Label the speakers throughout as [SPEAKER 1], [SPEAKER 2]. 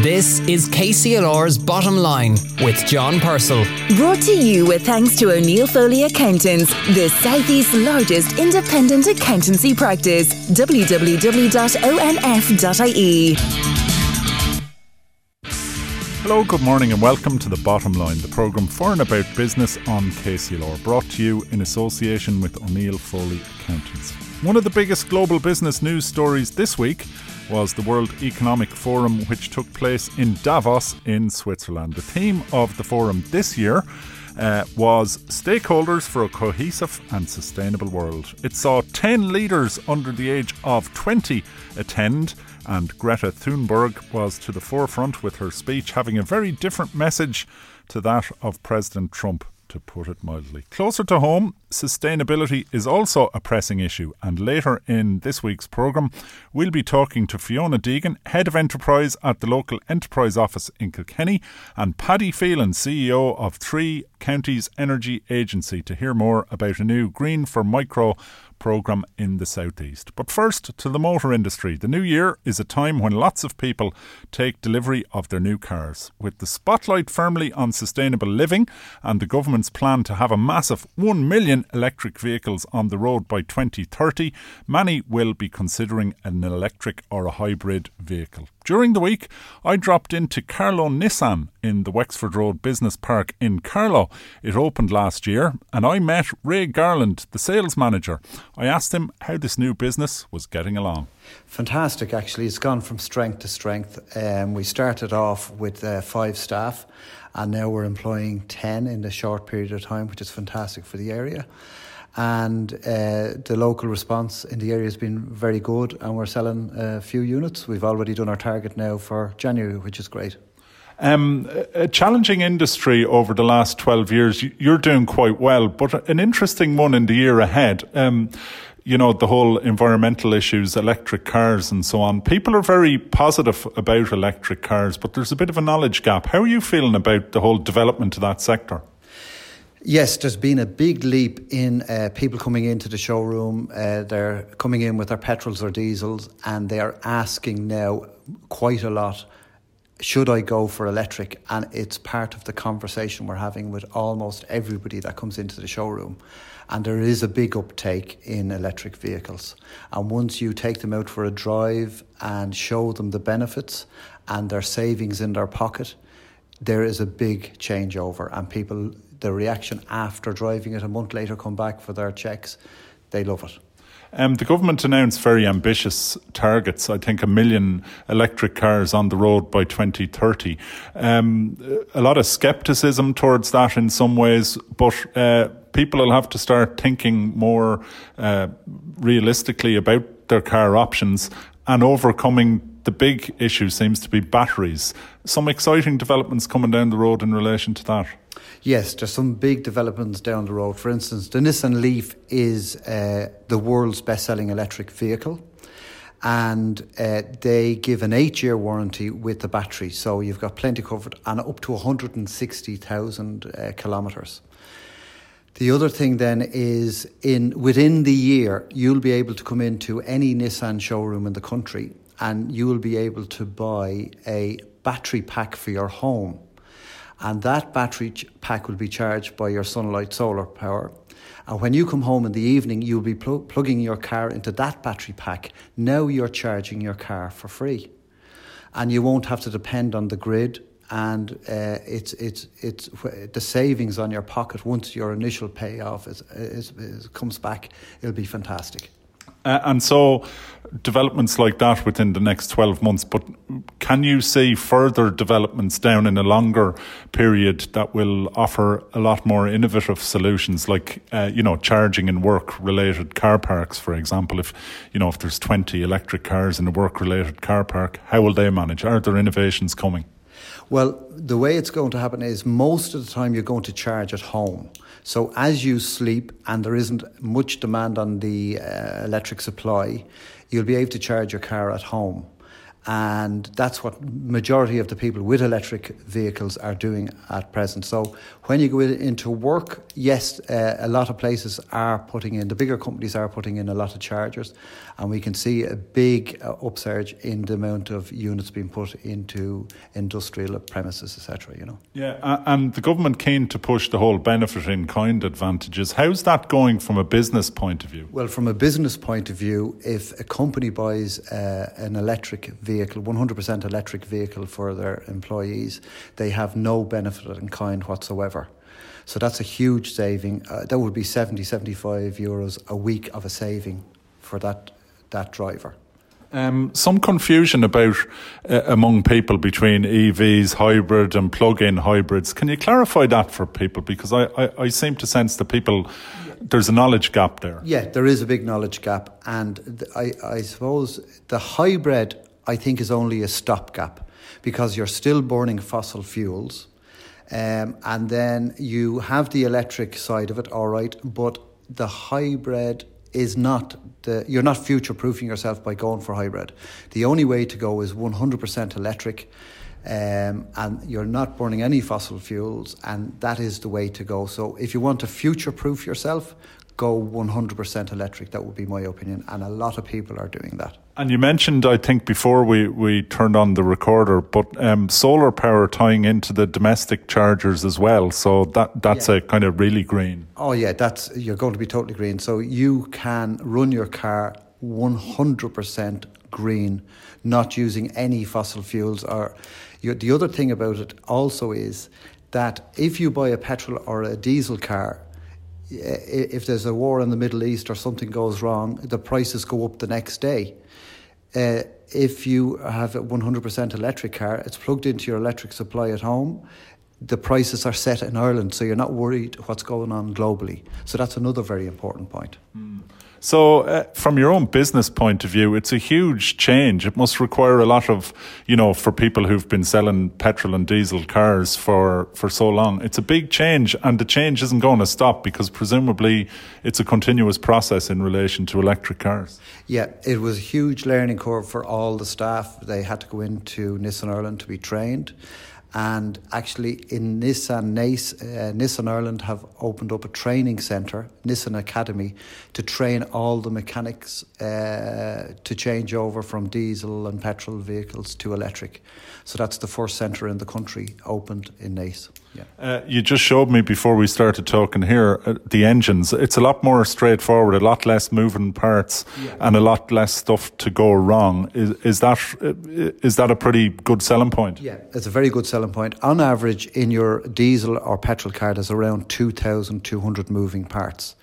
[SPEAKER 1] This is KCLR's Bottom Line with John Purcell.
[SPEAKER 2] Brought to you with thanks to O'Neill Foley Accountants, the Southeast's largest independent accountancy practice. www.onf.ie.
[SPEAKER 3] Hello, good morning, and welcome to The Bottom Line, the programme for and about business on KCLR, brought to you in association with O'Neill Foley Accountants. One of the biggest global business news stories this week was the World Economic Forum, which took place in Davos in Switzerland. The theme of the forum this year uh, was Stakeholders for a Cohesive and Sustainable World. It saw 10 leaders under the age of 20 attend, and Greta Thunberg was to the forefront with her speech, having a very different message to that of President Trump to put it mildly. Closer to home, sustainability is also a pressing issue, and later in this week's programme, we'll be talking to Fiona Deegan, Head of Enterprise at the local Enterprise Office in Kilkenny, and Paddy Phelan, CEO of Three Counties Energy Agency, to hear more about a new Green for Micro programme in the southeast. But first, to the motor industry. The new year is a time when lots of people take delivery of their new cars. With the spotlight firmly on sustainable living and the government's plan to have a massive 1 million electric vehicles on the road by 2030, many will be considering an electric or a hybrid vehicle. During the week, I dropped into Carlow Nissan in the Wexford Road Business Park in Carlow. It opened last year, and I met Ray Garland, the sales manager. I asked him how this new business was getting along.
[SPEAKER 4] Fantastic, actually. It's gone from strength to strength. Um, we started off with uh, five staff, and now we're employing 10 in a short period of time, which is fantastic for the area and uh, the local response in the area has been very good and we're selling a few units. We've already done our target now for January, which is great.
[SPEAKER 3] Um, a challenging industry over the last 12 years. You're doing quite well, but an interesting one in the year ahead. Um, you know, the whole environmental issues, electric cars and so on. People are very positive about electric cars, but there's a bit of a knowledge gap. How are you feeling about the whole development of that sector?
[SPEAKER 4] Yes, there's been a big leap in uh, people coming into the showroom. Uh, they're coming in with their petrols or diesels, and they are asking now quite a lot should I go for electric? And it's part of the conversation we're having with almost everybody that comes into the showroom. And there is a big uptake in electric vehicles. And once you take them out for a drive and show them the benefits and their savings in their pocket, there is a big changeover, and people the reaction after driving it a month later come back for their checks, they love it.
[SPEAKER 3] Um, the government announced very ambitious targets. I think a million electric cars on the road by 2030. Um, a lot of scepticism towards that in some ways, but uh, people will have to start thinking more uh, realistically about their car options and overcoming the big issue seems to be batteries. Some exciting developments coming down the road in relation to that.
[SPEAKER 4] Yes, there's some big developments down the road. For instance, the Nissan Leaf is uh, the world's best selling electric vehicle. And uh, they give an eight year warranty with the battery. So you've got plenty covered and up to 160,000 uh, kilometres. The other thing then is in within the year you'll be able to come into any Nissan showroom in the country and you will be able to buy a battery pack for your home and that battery pack will be charged by your sunlight solar power. And when you come home in the evening, you'll be pl- plugging your car into that battery pack. Now you're charging your car for free. And you won't have to depend on the grid. And uh, it's, it's, it's the savings on your pocket once your initial payoff is, is, is, comes back, it'll be fantastic.
[SPEAKER 3] Uh, and so, developments like that within the next 12 months, but can you see further developments down in a longer period that will offer a lot more innovative solutions, like, uh, you know, charging in work related car parks, for example? If, you know, if there's 20 electric cars in a work related car park, how will they manage? Are there innovations coming?
[SPEAKER 4] Well, the way it's going to happen is most of the time you're going to charge at home. So as you sleep and there isn't much demand on the uh, electric supply, you'll be able to charge your car at home. and that's what majority of the people with electric vehicles are doing at present. So when you go into work, yes, uh, a lot of places are putting in the bigger companies are putting in a lot of chargers, and we can see a big uh, upsurge in the amount of units being put into industrial premises, etc. You know.
[SPEAKER 3] Yeah, and the government came to push the whole benefit in kind advantages. How's that going from a business point of view?
[SPEAKER 4] Well, from a business point of view, if a company buys uh, an electric vehicle, 100% electric vehicle for their employees, they have no benefit in kind whatsoever. So that's a huge saving. Uh, that would be 70, 75 euros a week of a saving for that that driver.
[SPEAKER 3] Um, some confusion about uh, among people between EVs, hybrid, and plug-in hybrids. Can you clarify that for people? Because I, I, I seem to sense that people there's a knowledge gap there.
[SPEAKER 4] Yeah, there is a big knowledge gap, and th- I, I suppose the hybrid I think is only a stopgap because you're still burning fossil fuels. Um, and then you have the electric side of it, all right, but the hybrid is not the you're not future proofing yourself by going for hybrid. The only way to go is 100% electric. Um, and you're not burning any fossil fuels, and that is the way to go. So, if you want to future proof yourself, go 100% electric. That would be my opinion. And a lot of people are doing that.
[SPEAKER 3] And you mentioned, I think, before we, we turned on the recorder, but um, solar power tying into the domestic chargers as well. So that that's yeah. a kind of really green.
[SPEAKER 4] Oh yeah, that's you're going to be totally green. So you can run your car 100% green, not using any fossil fuels. Or the other thing about it also is that if you buy a petrol or a diesel car, if there's a war in the Middle East or something goes wrong, the prices go up the next day. Uh, if you have a 100% electric car, it's plugged into your electric supply at home. The prices are set in Ireland, so you're not worried what's going on globally. So that's another very important point. Mm.
[SPEAKER 3] So, uh, from your own business point of view, it's a huge change. It must require a lot of, you know, for people who've been selling petrol and diesel cars for, for so long. It's a big change, and the change isn't going to stop because presumably it's a continuous process in relation to electric cars.
[SPEAKER 4] Yeah, it was a huge learning curve for all the staff. They had to go into Nissan Ireland to be trained. And actually, in Nissan Naas, uh, Nissan Ireland have opened up a training centre, Nissan Academy, to train all the mechanics uh, to change over from diesel and petrol vehicles to electric. So that's the first centre in the country opened in Naas.
[SPEAKER 3] Yeah. Uh, you just showed me before we started talking here uh, the engines. It's a lot more straightforward, a lot less moving parts, yeah. and a lot less stuff to go wrong. Is, is that uh, that a pretty good selling point?
[SPEAKER 4] Yeah, it's a very good selling point. On average, in your diesel or petrol car, there's around two thousand two hundred moving parts.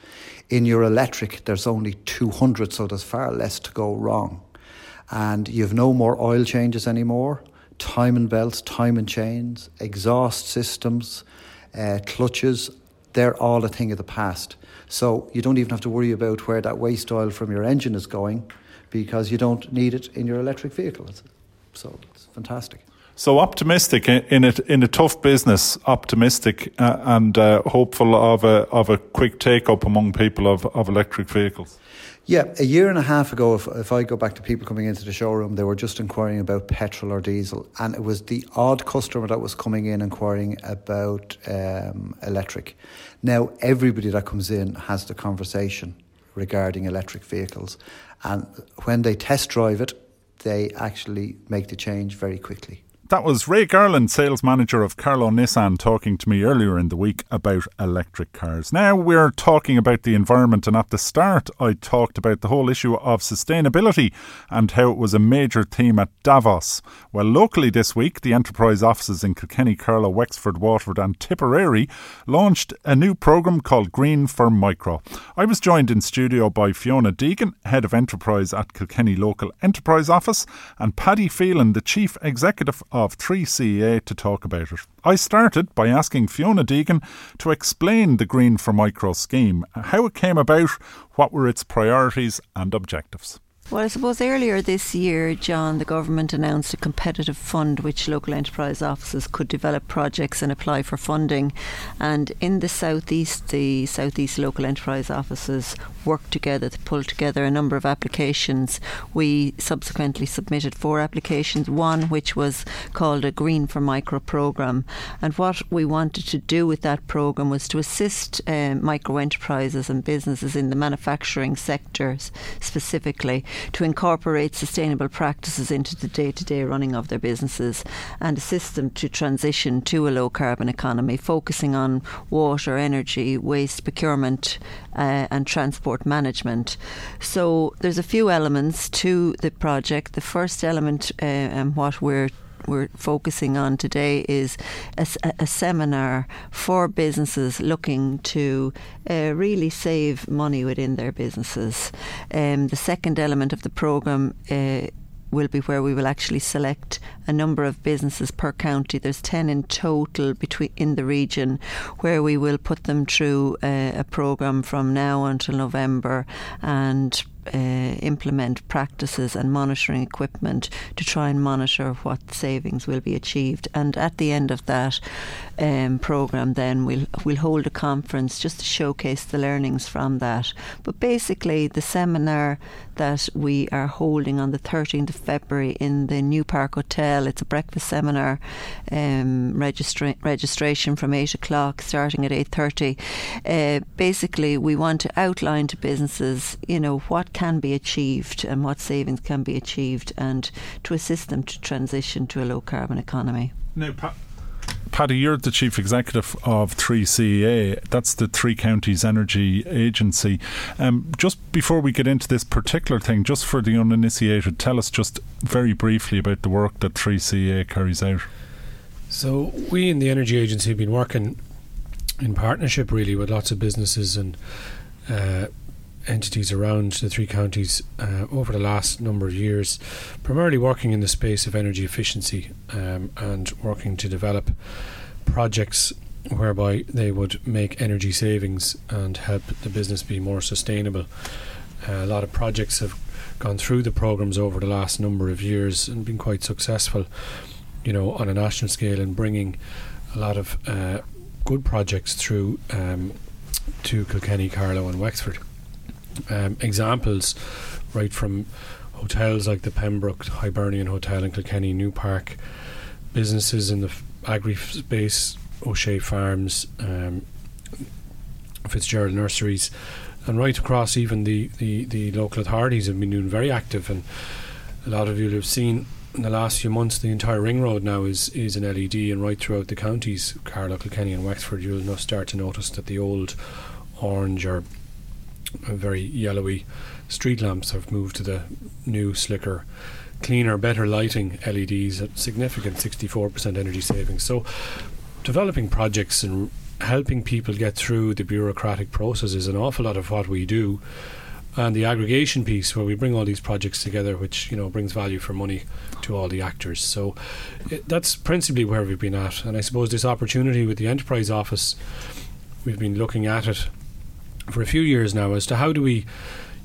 [SPEAKER 4] In your electric, there's only two hundred, so there's far less to go wrong, and you have no more oil changes anymore timing belts, timing chains, exhaust systems, uh, clutches, they're all a thing of the past. So you don't even have to worry about where that waste oil from your engine is going because you don't need it in your electric vehicle. So it's fantastic.
[SPEAKER 3] So optimistic in it in a tough business, optimistic uh, and uh, hopeful of a of a quick take up among people of, of electric vehicles.
[SPEAKER 4] Yeah, a year and a half ago, if, if I go back to people coming into the showroom, they were just inquiring about petrol or diesel, and it was the odd customer that was coming in inquiring about um, electric. Now, everybody that comes in has the conversation regarding electric vehicles, and when they test drive it, they actually make the change very quickly.
[SPEAKER 3] That was Ray Garland, sales manager of Carlow Nissan, talking to me earlier in the week about electric cars. Now we're talking about the environment, and at the start, I talked about the whole issue of sustainability and how it was a major theme at Davos. Well, locally this week, the enterprise offices in Kilkenny, Carlow, Wexford, Waterford, and Tipperary launched a new programme called Green for Micro. I was joined in studio by Fiona Deegan, head of enterprise at Kilkenny Local Enterprise Office, and Paddy Phelan, the chief executive 3CEA to talk about it. I started by asking Fiona Deegan to explain the Green for Micro scheme, how it came about, what were its priorities and objectives.
[SPEAKER 5] Well, I suppose earlier this year, John, the government announced a competitive fund which local enterprise offices could develop projects and apply for funding. And in the southeast, the southeast local enterprise offices worked together to pull together a number of applications. We subsequently submitted four applications, one which was called a Green for Micro program. And what we wanted to do with that program was to assist uh, micro enterprises and businesses in the manufacturing sectors specifically to incorporate sustainable practices into the day to day running of their businesses and assist them to transition to a low carbon economy, focusing on water, energy, waste procurement, uh, and transport management. So there's a few elements to the project. The first element, uh, what we're we're focusing on today is a, a seminar for businesses looking to uh, really save money within their businesses. Um, the second element of the program. Uh, will be where we will actually select a number of businesses per county. There's 10 in total between in the region where we will put them through uh, a program from now until November and uh, implement practices and monitoring equipment to try and monitor what savings will be achieved. And at the end of that um, program, then we'll we'll hold a conference just to showcase the learnings from that. But basically, the seminar that we are holding on the 13th of February in the New Park Hotel. It's a breakfast seminar. Um, registra- registration from eight o'clock, starting at 8:30. Uh, basically, we want to outline to businesses, you know, what can be achieved and what savings can be achieved, and to assist them to transition to a low carbon economy.
[SPEAKER 3] Now, pa- Paddy, you're the chief executive of 3CEA. That's the Three Counties Energy Agency. Um, just before we get into this particular thing, just for the uninitiated, tell us just very briefly about the work that 3CEA carries out.
[SPEAKER 6] So, we in the Energy Agency have been working in partnership really with lots of businesses and uh, entities around the three counties uh, over the last number of years, primarily working in the space of energy efficiency um, and working to develop projects whereby they would make energy savings and help the business be more sustainable. Uh, a lot of projects have gone through the programs over the last number of years and been quite successful, you know, on a national scale in bringing a lot of uh, good projects through um, to Kilkenny, Carlow, and Wexford um, examples right from hotels like the Pembroke Hibernian Hotel in Kilkenny, New Park, businesses in the agri space, O'Shea Farms, um, Fitzgerald Nurseries, and right across even the, the, the local authorities have been doing very active. And a lot of you have seen in the last few months the entire ring road now is, is an LED, and right throughout the counties, Carlow, Kilkenny, and Wexford, you'll now start to notice that the old orange or very yellowy street lamps have moved to the new, slicker, cleaner, better lighting LEDs at significant 64% energy savings. So, developing projects and helping people get through the bureaucratic process is an awful lot of what we do. And the aggregation piece, where we bring all these projects together, which you know brings value for money to all the actors. So it, that's principally where we've been at. And I suppose this opportunity with the enterprise office, we've been looking at it for a few years now as to how do we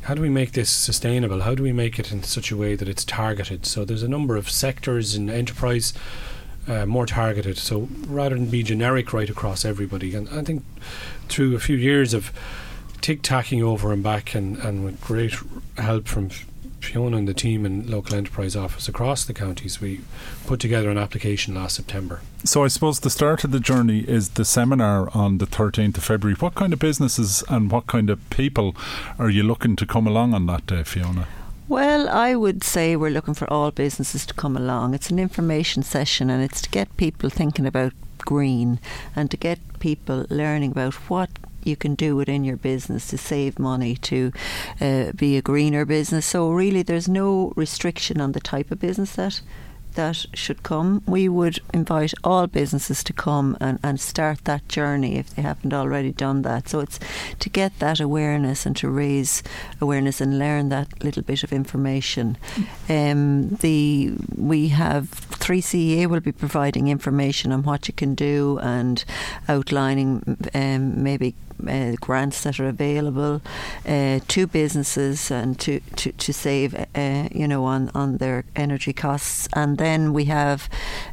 [SPEAKER 6] how do we make this sustainable? How do we make it in such a way that it's targeted? So there's a number of sectors and enterprise uh, more targeted. So rather than be generic right across everybody, and I think through a few years of tick tacking over and back, and, and with great help from Fiona and the team in local enterprise office across the counties, we put together an application last September.
[SPEAKER 3] So I suppose the start of the journey is the seminar on the 13th of February. What kind of businesses and what kind of people are you looking to come along on that day, Fiona?
[SPEAKER 5] Well, I would say we're looking for all businesses to come along. It's an information session and it's to get people thinking about green and to get people learning about what you can do within your business to save money, to uh, be a greener business. So, really, there's no restriction on the type of business that that should come. We would invite all businesses to come and, and start that journey if they haven't already done that. So it's to get that awareness and to raise awareness and learn that little bit of information. Um, the we have 3CEA will be providing information on what you can do and outlining um, maybe uh, grants that are available uh, to businesses and to, to, to save, uh, you know, on, on their energy costs. And then we have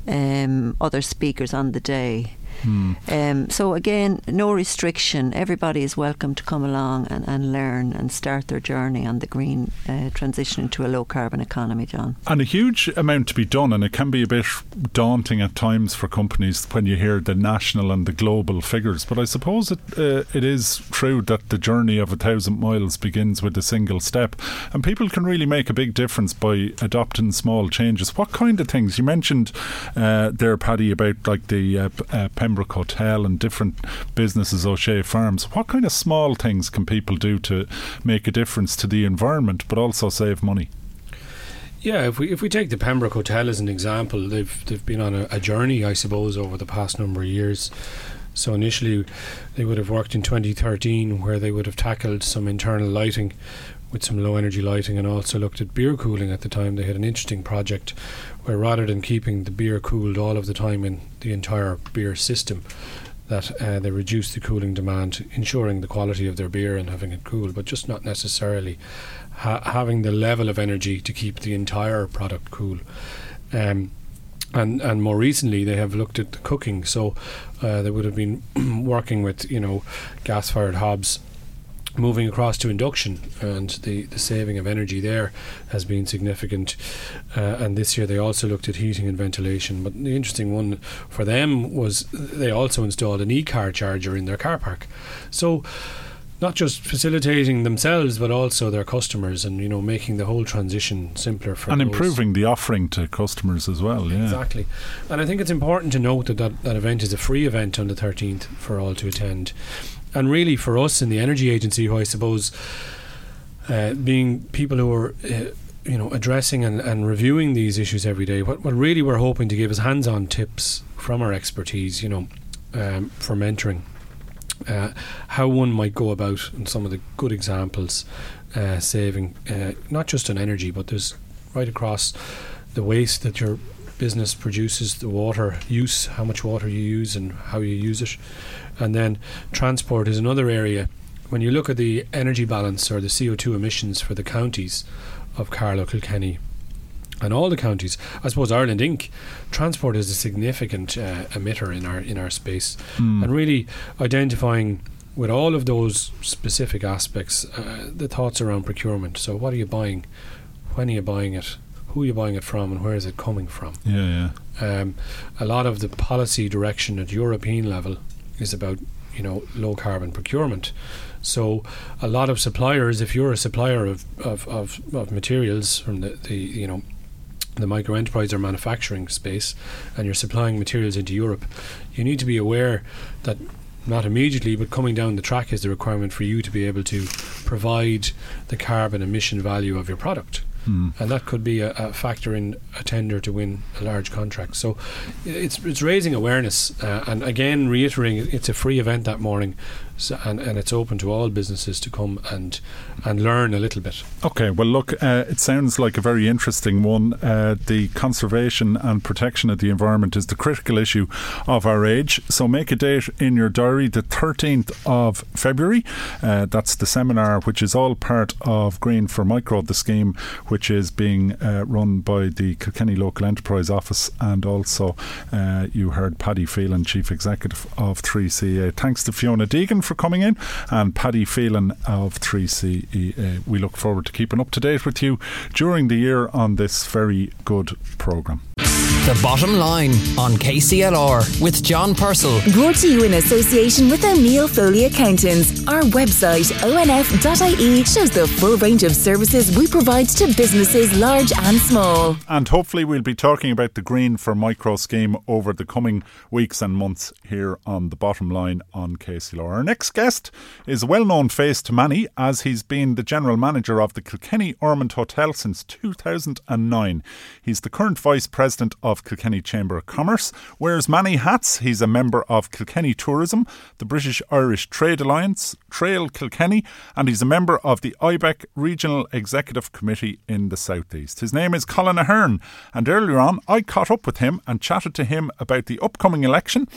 [SPEAKER 5] um, other speakers on the day. Hmm. Um, so again, no restriction. Everybody is welcome to come along and, and learn and start their journey on the green uh, transition to a low carbon economy, John.
[SPEAKER 3] And a huge amount to be done, and it can be a bit daunting at times for companies when you hear the national and the global figures. But I suppose it uh, it is true that the journey of a thousand miles begins with a single step, and people can really make a big difference by adopting small changes. What kind of things you mentioned uh, there, Paddy, about like the uh, uh, Pembroke Hotel and different businesses, O'Shea Farms. What kind of small things can people do to make a difference to the environment but also save money?
[SPEAKER 6] Yeah, if we if we take the Pembroke Hotel as an example, they've they've been on a, a journey, I suppose, over the past number of years. So initially, they would have worked in 2013, where they would have tackled some internal lighting with some low energy lighting, and also looked at beer cooling at the time. They had an interesting project where rather than keeping the beer cooled all of the time in the entire beer system, that uh, they reduce the cooling demand, ensuring the quality of their beer and having it cool, but just not necessarily ha- having the level of energy to keep the entire product cool. Um, and and more recently they have looked at the cooking. So uh, they would have been working with you know gas fired hobs moving across to induction and the, the saving of energy there has been significant. Uh, and this year they also looked at heating and ventilation but the interesting one for them was they also installed an e-car charger in their car park. So not just facilitating themselves but also their customers and you know making the whole transition simpler for
[SPEAKER 3] and those. improving the offering to customers as well yeah.
[SPEAKER 6] Exactly. And I think it's important to note that, that that event is a free event on the 13th for all to attend and really for us in the energy agency, who I suppose uh, being people who are uh, you know addressing and, and reviewing these issues every day, what, what really we're hoping to give is hands-on tips from our expertise, you know, um, for mentoring. Uh, how one might go about and some of the good examples uh, saving uh, not just on energy but there's right across the waste that your business produces the water use how much water you use and how you use it and then transport is another area. When you look at the energy balance or the CO2 emissions for the counties of Carlow, Kilkenny, and all the counties, I suppose Ireland Inc. Transport is a significant uh, emitter in our in our space, mm. and really identifying with all of those specific aspects, uh, the thoughts around procurement. So, what are you buying? When are you buying it? Who are you buying it from, and where is it coming from?
[SPEAKER 3] Yeah,
[SPEAKER 6] yeah. Um, a lot of the policy direction at European level is about you know low carbon procurement. So a lot of suppliers, if you're a supplier of, of, of, of materials from the, the you know the micro enterprise or manufacturing space and you're supplying materials into Europe, you need to be aware that not immediately, but coming down the track is the requirement for you to be able to provide the carbon emission value of your product. Mm. And that could be a, a, factor in a tender to win a large contract. So it's it's raising awareness, uh, and again reiterating it's a free event that morning. So, and, and it's open to all businesses to come and and learn a little bit.
[SPEAKER 3] Okay, well, look, uh, it sounds like a very interesting one. Uh, the conservation and protection of the environment is the critical issue of our age. So make a date in your diary, the 13th of February. Uh, that's the seminar, which is all part of Green for Micro, the scheme which is being uh, run by the Kilkenny Local Enterprise Office, and also uh, you heard Paddy Phelan, Chief Executive of 3CEA. Thanks to Fiona Deegan for coming in and Paddy Phelan of 3CEA. We look forward to keeping up to date with you during the year on this very good programme.
[SPEAKER 1] The Bottom Line on KCLR with John Purcell.
[SPEAKER 2] Brought to you in association with O'Neill Foley Accountants. Our website, onf.ie, shows the full range of services we provide to businesses large and small.
[SPEAKER 3] And hopefully, we'll be talking about the Green for Micro scheme over the coming weeks and months here on The Bottom Line on KCLR. Our next guest is a well known face to many as he's been the general manager of the Kilkenny Ormonde Hotel since 2009. He's the current vice president of Kilkenny Chamber of Commerce, wears many hats. He's a member of Kilkenny Tourism, the British Irish Trade Alliance, Trail Kilkenny, and he's a member of the IBEC Regional Executive Committee in the Southeast. His name is Colin Ahern, and earlier on I caught up with him and chatted to him about the upcoming election,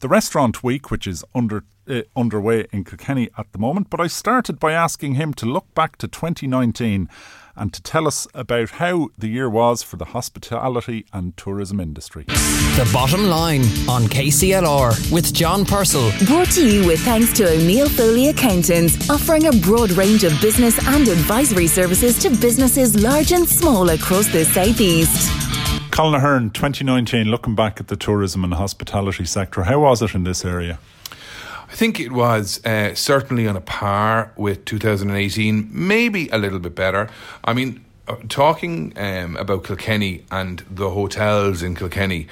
[SPEAKER 3] the Restaurant Week, which is under uh, underway in Kilkenny at the moment. But I started by asking him to look back to 2019 and to tell us about how the year was for the hospitality and tourism industry.
[SPEAKER 1] The bottom line on KCLR with John Purcell.
[SPEAKER 2] Brought to you with thanks to O'Neill Foley Accountants, offering a broad range of business and advisory services to businesses large and small across the southeast.
[SPEAKER 3] Colin Ahern, 2019, looking back at the tourism and hospitality sector, how was it in this area?
[SPEAKER 7] I think it was uh, certainly on a par with 2018, maybe a little bit better. I mean, uh, talking um, about Kilkenny and the hotels in Kilkenny,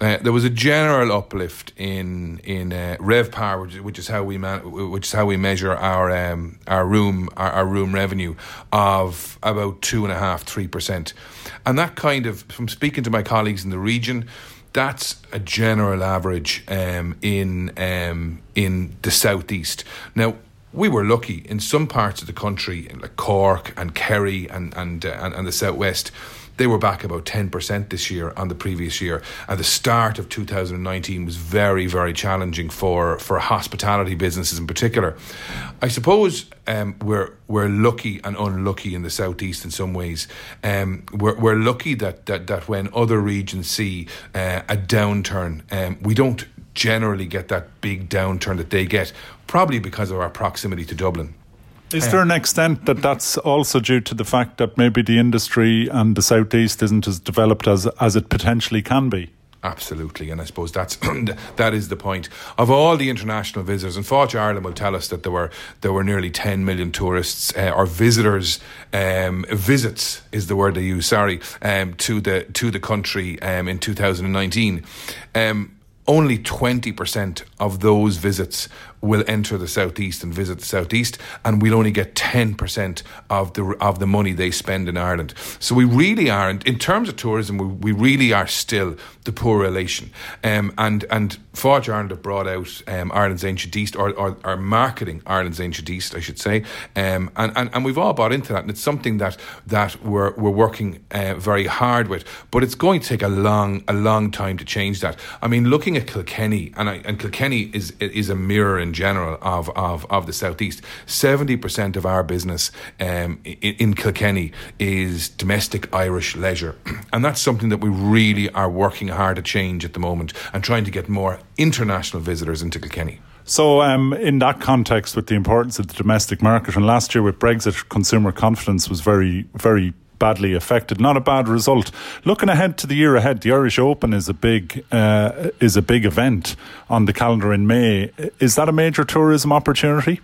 [SPEAKER 7] uh, there was a general uplift in in uh, RevPAR, which, which is how we man, which is how we measure our um, our room our, our, room revenue of about two and a half three percent, and that kind of from speaking to my colleagues in the region, that's a general average um, in um, in the southeast. Now we were lucky in some parts of the country, like Cork and Kerry and and uh, and, and the southwest they were back about 10% this year on the previous year. And the start of 2019 was very, very challenging for, for hospitality businesses in particular. I suppose um, we're, we're lucky and unlucky in the southeast in some ways. Um, we're, we're lucky that, that, that when other regions see uh, a downturn, um, we don't generally get that big downturn that they get, probably because of our proximity to Dublin.
[SPEAKER 3] Is there an extent that that's also due to the fact that maybe the industry and the southeast isn't as developed as as it potentially can be?
[SPEAKER 7] Absolutely, and I suppose that's that is the point of all the international visitors. And Fáilte Ireland will tell us that there were there were nearly ten million tourists uh, or visitors. Um, visits is the word they use. Sorry, um, to the to the country um, in 2019. Um, only 20% of those visits will enter the southeast and visit the southeast, and we'll only get ten percent of the of the money they spend in Ireland. So we really are, and in terms of tourism, we, we really are still the poor relation. Um, and and Fáilte Ireland have brought out um, Ireland's Ancient East, or, or, or, marketing Ireland's Ancient East, I should say. Um, and, and and we've all bought into that, and it's something that that we're we're working uh, very hard with. But it's going to take a long a long time to change that. I mean, looking at Kilkenny, and I, and Kilkenny is is a mirror in general of, of, of the southeast. 70% of our business um, in, in Kilkenny is domestic Irish leisure. And that's something that we really are working hard to change at the moment and trying to get more international visitors into Kilkenny.
[SPEAKER 3] So, um, in that context, with the importance of the domestic market, and last year with Brexit, consumer confidence was very, very badly affected. Not a bad result. Looking ahead to the year ahead, the Irish Open is a big uh, is a big event on the calendar in May. Is that a major tourism opportunity?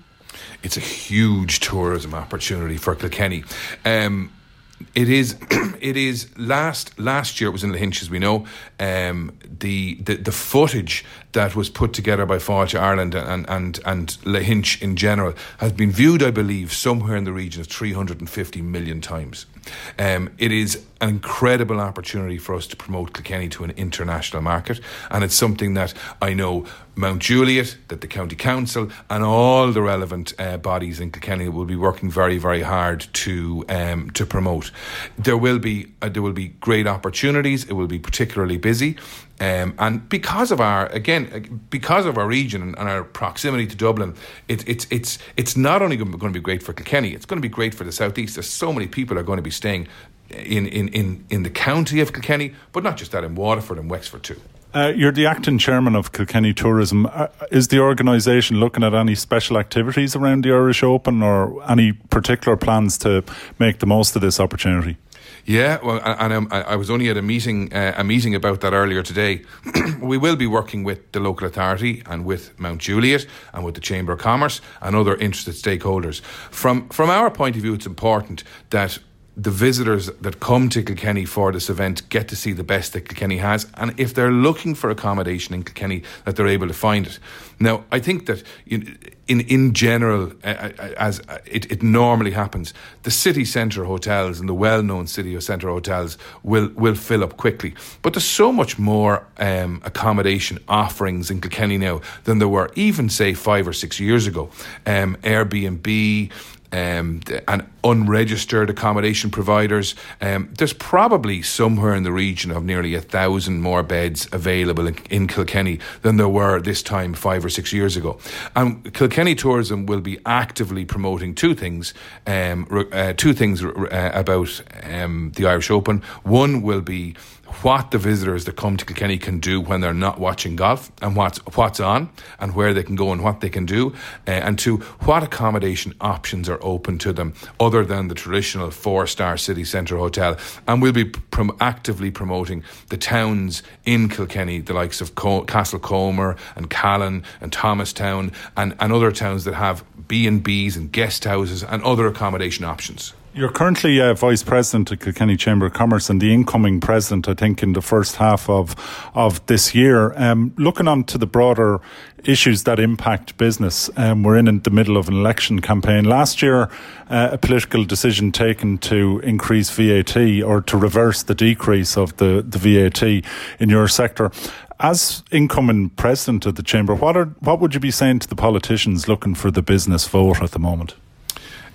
[SPEAKER 7] It's a huge tourism opportunity for Kilkenny. Um, it is. it is. Last last year it was in Lahinch, as we know. Um, the, the the footage that was put together by Fáilte Ireland and and and Lahinch in general has been viewed, I believe, somewhere in the region of three hundred and fifty million times. Um, it is an incredible opportunity for us to promote Kilkenny to an international market, and it's something that I know Mount Juliet, that the County Council, and all the relevant uh, bodies in Kilkenny will be working very, very hard to um, to promote. There will be uh, there will be great opportunities. It will be particularly busy. Um, and because of our again, because of our region and, our proximity to Dublin, it, it's it's it's not only going to be great for Kilkenny, it's going to be great for the southeast. There's so many people are going to be staying in in in, in the county of Kilkenny, but not just that in Waterford and Wexford too.
[SPEAKER 3] Uh, you're the acting chairman of Kilkenny Tourism. Uh, is the organisation looking at any special activities around the Irish Open or any particular plans to make the most of this opportunity?
[SPEAKER 7] Yeah, well, and um, I was only at a meeting uh, a meeting about that earlier today. we will be working with the local authority and with Mount Juliet and with the Chamber of Commerce and other interested stakeholders. From from our point of view, it's important that the visitors that come to Kilkenny for this event get to see the best that Kilkenny has, and if they're looking for accommodation in Kilkenny, that they're able to find it. Now, I think that in in general, as it, it normally happens, the city centre hotels and the well-known city centre hotels will will fill up quickly. But there's so much more um, accommodation offerings in Kilkenny now than there were even say five or six years ago. Um, Airbnb, um, and unregistered accommodation providers. Um, there's probably somewhere in the region of nearly a thousand more beds available in, in, Kilkenny than there were this time five or six years ago. And Kilkenny Tourism will be actively promoting two things, um, uh, two things uh, about um, the Irish Open. One will be what the visitors that come to Kilkenny can do when they're not watching golf and what's what's on and where they can go and what they can do uh, and to what accommodation options are open to them other than the traditional four star city centre hotel. And we'll be prom- actively promoting the towns in Kilkenny the likes of Co- Castlecomer and Callan and Thomastown and, and other towns that have B&Bs and guest houses and other accommodation options
[SPEAKER 3] you're currently uh, vice president of Kilkenny Chamber of Commerce and the incoming president, I think, in the first half of of this year. Um, looking on to the broader issues that impact business, um, we're in, in the middle of an election campaign. Last year, uh, a political decision taken to increase VAT or to reverse the decrease of the, the VAT in your sector. As incoming president of the chamber, what are what would you be saying to the politicians looking for the business vote at the moment?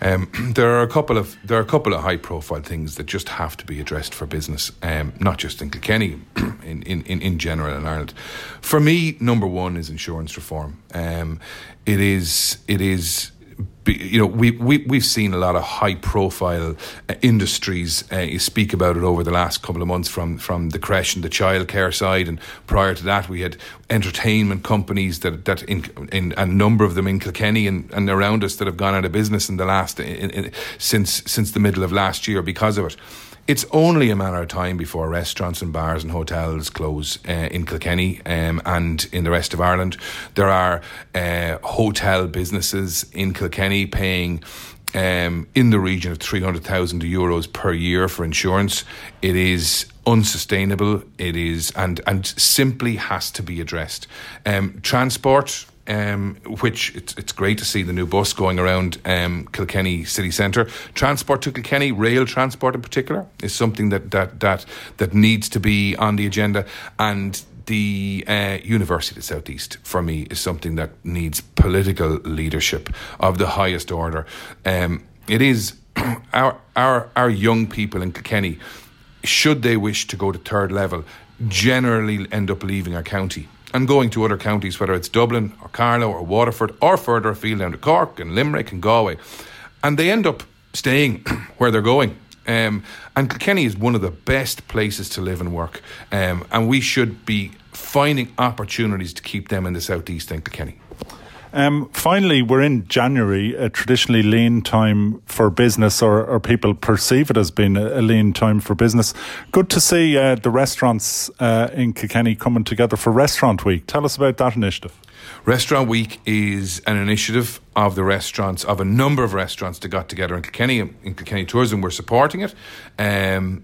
[SPEAKER 7] Um, there are a couple of there are a couple of high profile things that just have to be addressed for business, um, not just in Kilkenny, in, in, in general in Ireland. For me, number one is insurance reform. Um, it is it is you know, we, we, we've seen a lot of high profile uh, industries uh, speak about it over the last couple of months from, from the creche and the childcare side. And prior to that, we had entertainment companies that, that in, in a number of them in Kilkenny and, and around us that have gone out of business in the last, in, in, since, since the middle of last year because of it. It's only a matter of time before restaurants and bars and hotels close uh, in Kilkenny um, and in the rest of Ireland. There are uh, hotel businesses in Kilkenny paying um, in the region of 300,000 euros per year for insurance. It is unsustainable. It is and and simply has to be addressed. Um, transport um, which it's, it's great to see the new bus going around um, Kilkenny city centre. Transport to Kilkenny, rail transport in particular, is something that that that that needs to be on the agenda. And the uh, University of the Southeast, for me, is something that needs political leadership of the highest order. Um, it is our our our young people in Kilkenny, should they wish to go to third level, generally end up leaving our county and going to other counties, whether it's Dublin or Carlow or Waterford or further afield down to Cork and Limerick and Galway. And they end up staying where they're going. Um, and Kilkenny is one of the best places to live and work. Um, and we should be finding opportunities to keep them in the southeast in Kilkenny.
[SPEAKER 3] Um, finally, we're in January, a traditionally lean time for business, or, or people perceive it as being a, lean time for business. Good to see uh, the restaurants uh, in Kilkenny coming together for Restaurant Week. Tell us about that initiative.
[SPEAKER 7] Restaurant Week is an initiative of the restaurants, of a number of restaurants that got together in Kilkenny. In Kilkenny Tourism, we're supporting it. Um,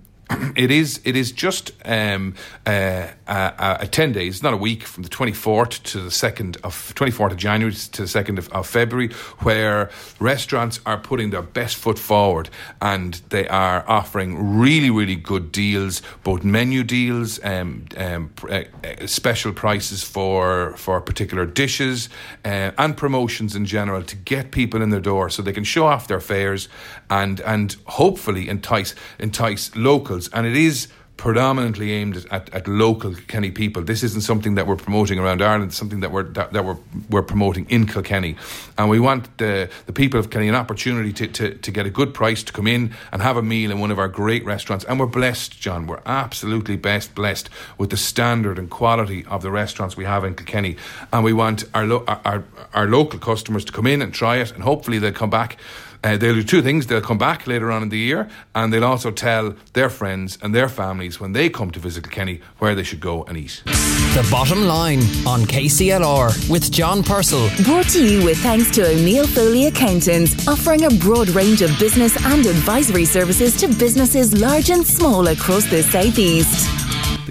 [SPEAKER 7] it is it is just um, uh, uh, uh, ten days, not a week, from the twenty fourth to the second of twenty fourth of January to the second of, of, February, where restaurants are putting their best foot forward and they are offering really really good deals, both menu deals, um, um, uh, uh, special prices for for particular dishes, uh, and promotions in general to get people in their door so they can show off their fares and and hopefully entice entice locals and it is predominantly aimed at, at local Kilkenny people. This isn't something that we're promoting around Ireland. It's something that we're that, that we're we're promoting in Kilkenny, and we want the the people of Kilkenny an opportunity to, to to get a good price to come in and have a meal in one of our great restaurants. And we're blessed, John. We're absolutely best blessed with the standard and quality of the restaurants we have in Kilkenny, and we want our lo- our, our, our local customers to come in and try it, and hopefully they'll come back Uh, they'll do two things. They'll come back later on in the year, and they'll also tell their friends and their families when they come to visit Kilkenny where they should go and eat.
[SPEAKER 1] The bottom line on KCLR with John Purcell.
[SPEAKER 2] Brought to you with thanks to O'Neill Foley Accountants, offering a broad range of business and advisory services to businesses large and small across the southeast.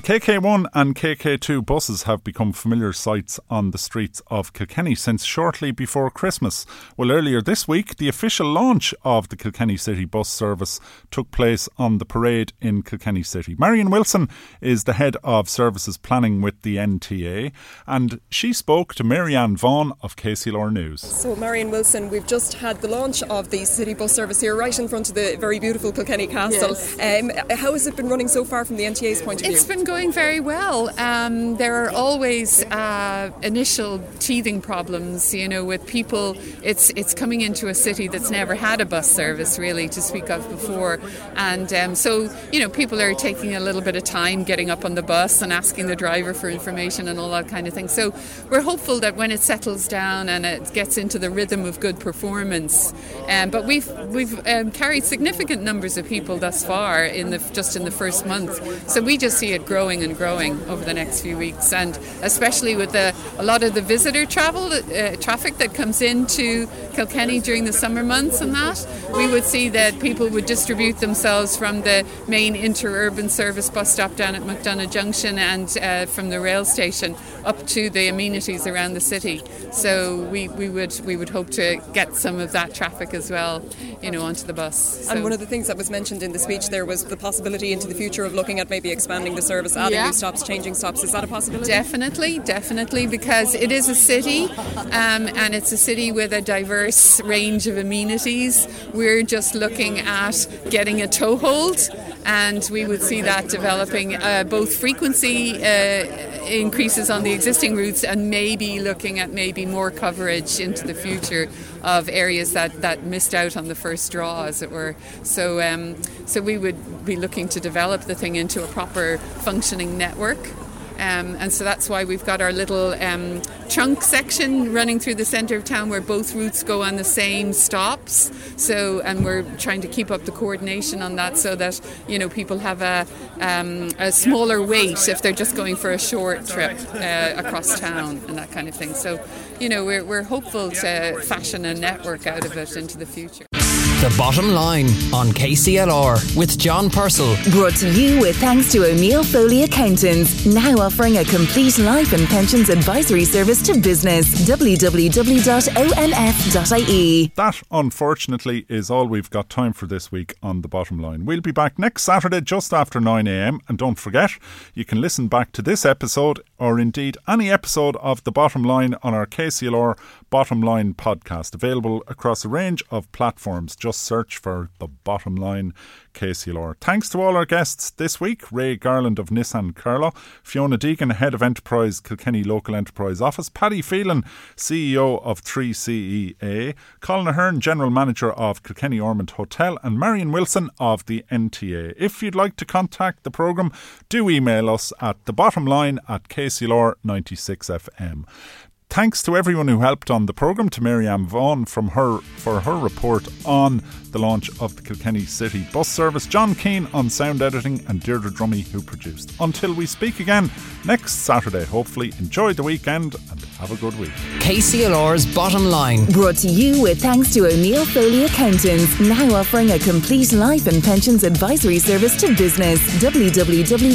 [SPEAKER 3] The KK1 and KK2 buses have become familiar sights on the streets of Kilkenny since shortly before Christmas. Well, earlier this week, the official launch of the Kilkenny City bus service took place on the parade in Kilkenny City. Marian Wilson is the head of services planning with the NTA, and she spoke to Mary-Ann Vaughan of KCLR News.
[SPEAKER 8] So, Marian Wilson, we've just had the launch of the city bus service here, right in front of the very beautiful Kilkenny Castle. Yes. Um, how has it been running so far from the NTA's point of view?
[SPEAKER 9] It's been going very well. Um, there are always uh, initial teething problems, you know, with people. It's it's coming into a city that's never had a bus service really to speak of before, and um, so you know people are taking a little bit of time getting up on the bus and asking the driver for information and all that kind of thing. So we're hopeful that when it settles down and it gets into the rhythm of good performance, um, but we've we've um, carried significant numbers of people thus far in the just in the first month. So we just see it growing and growing over the next few weeks, and especially with the, a lot of the visitor travel uh, traffic that comes into Kilkenny during the summer months, and that we would see that people would distribute themselves from the main interurban service bus stop down at McDonagh Junction and uh, from the rail station up to the amenities around the city. So we, we would we would hope to get some of that traffic as well, you know, onto the bus. So.
[SPEAKER 8] And one of the things that was mentioned in the speech there was the possibility into the future of looking at maybe expanding the service, adding yeah. new stops, changing stops. Is that a possibility?
[SPEAKER 9] Definitely, definitely, because it is a city, um, and it's a city with a diverse range of amenities. We're just looking at getting a toehold, and we would see that developing uh, both frequency. Uh, increases on the existing routes and maybe looking at maybe more coverage into the future of areas that, that missed out on the first draw, as it were. So, um, so we would be looking to develop the thing into a proper functioning network. Um, and so that's why we've got our little um, trunk section running through the centre of town where both routes go on the same stops. So, and we're trying to keep up the coordination on that so that you know people have a, um, a smaller wait if they're just going for a short trip uh, across town and that kind of thing. So, you know, we're, we're hopeful to fashion a network out of it into the future.
[SPEAKER 1] The Bottom Line on KCLR with John Purcell.
[SPEAKER 2] Brought to you with thanks to O'Neill Foley Accountants, now offering a complete life and pensions advisory service to business. www.onf.ie.
[SPEAKER 3] That, unfortunately, is all we've got time for this week on The Bottom Line. We'll be back next Saturday just after 9am. And don't forget, you can listen back to this episode or indeed any episode of The Bottom Line on our KCLR Bottom Line podcast, available across a range of platforms. Just search for The Bottom Line KCLR. Thanks to all our guests this week Ray Garland of Nissan Carlow, Fiona Deegan, Head of Enterprise Kilkenny Local Enterprise Office, Paddy Phelan, CEO of 3CEA, Colin Ahern, General Manager of Kilkenny Ormonde Hotel, and Marian Wilson of the NTA. If you'd like to contact the programme, do email us at the bottom line at KCLR96FM. Thanks to everyone who helped on the programme, to Mary-Ann Vaughan from her for her report on the launch of the Kilkenny City bus service, John Keane on sound editing, and Deirdre Dromey who produced. Until we speak again next Saturday, hopefully enjoy the weekend and have a good week.
[SPEAKER 1] KCLR's Bottom Line.
[SPEAKER 2] Brought to you with thanks to O'Neill Foley Accountants, now offering a complete life and pensions advisory service to business. www.onf.ie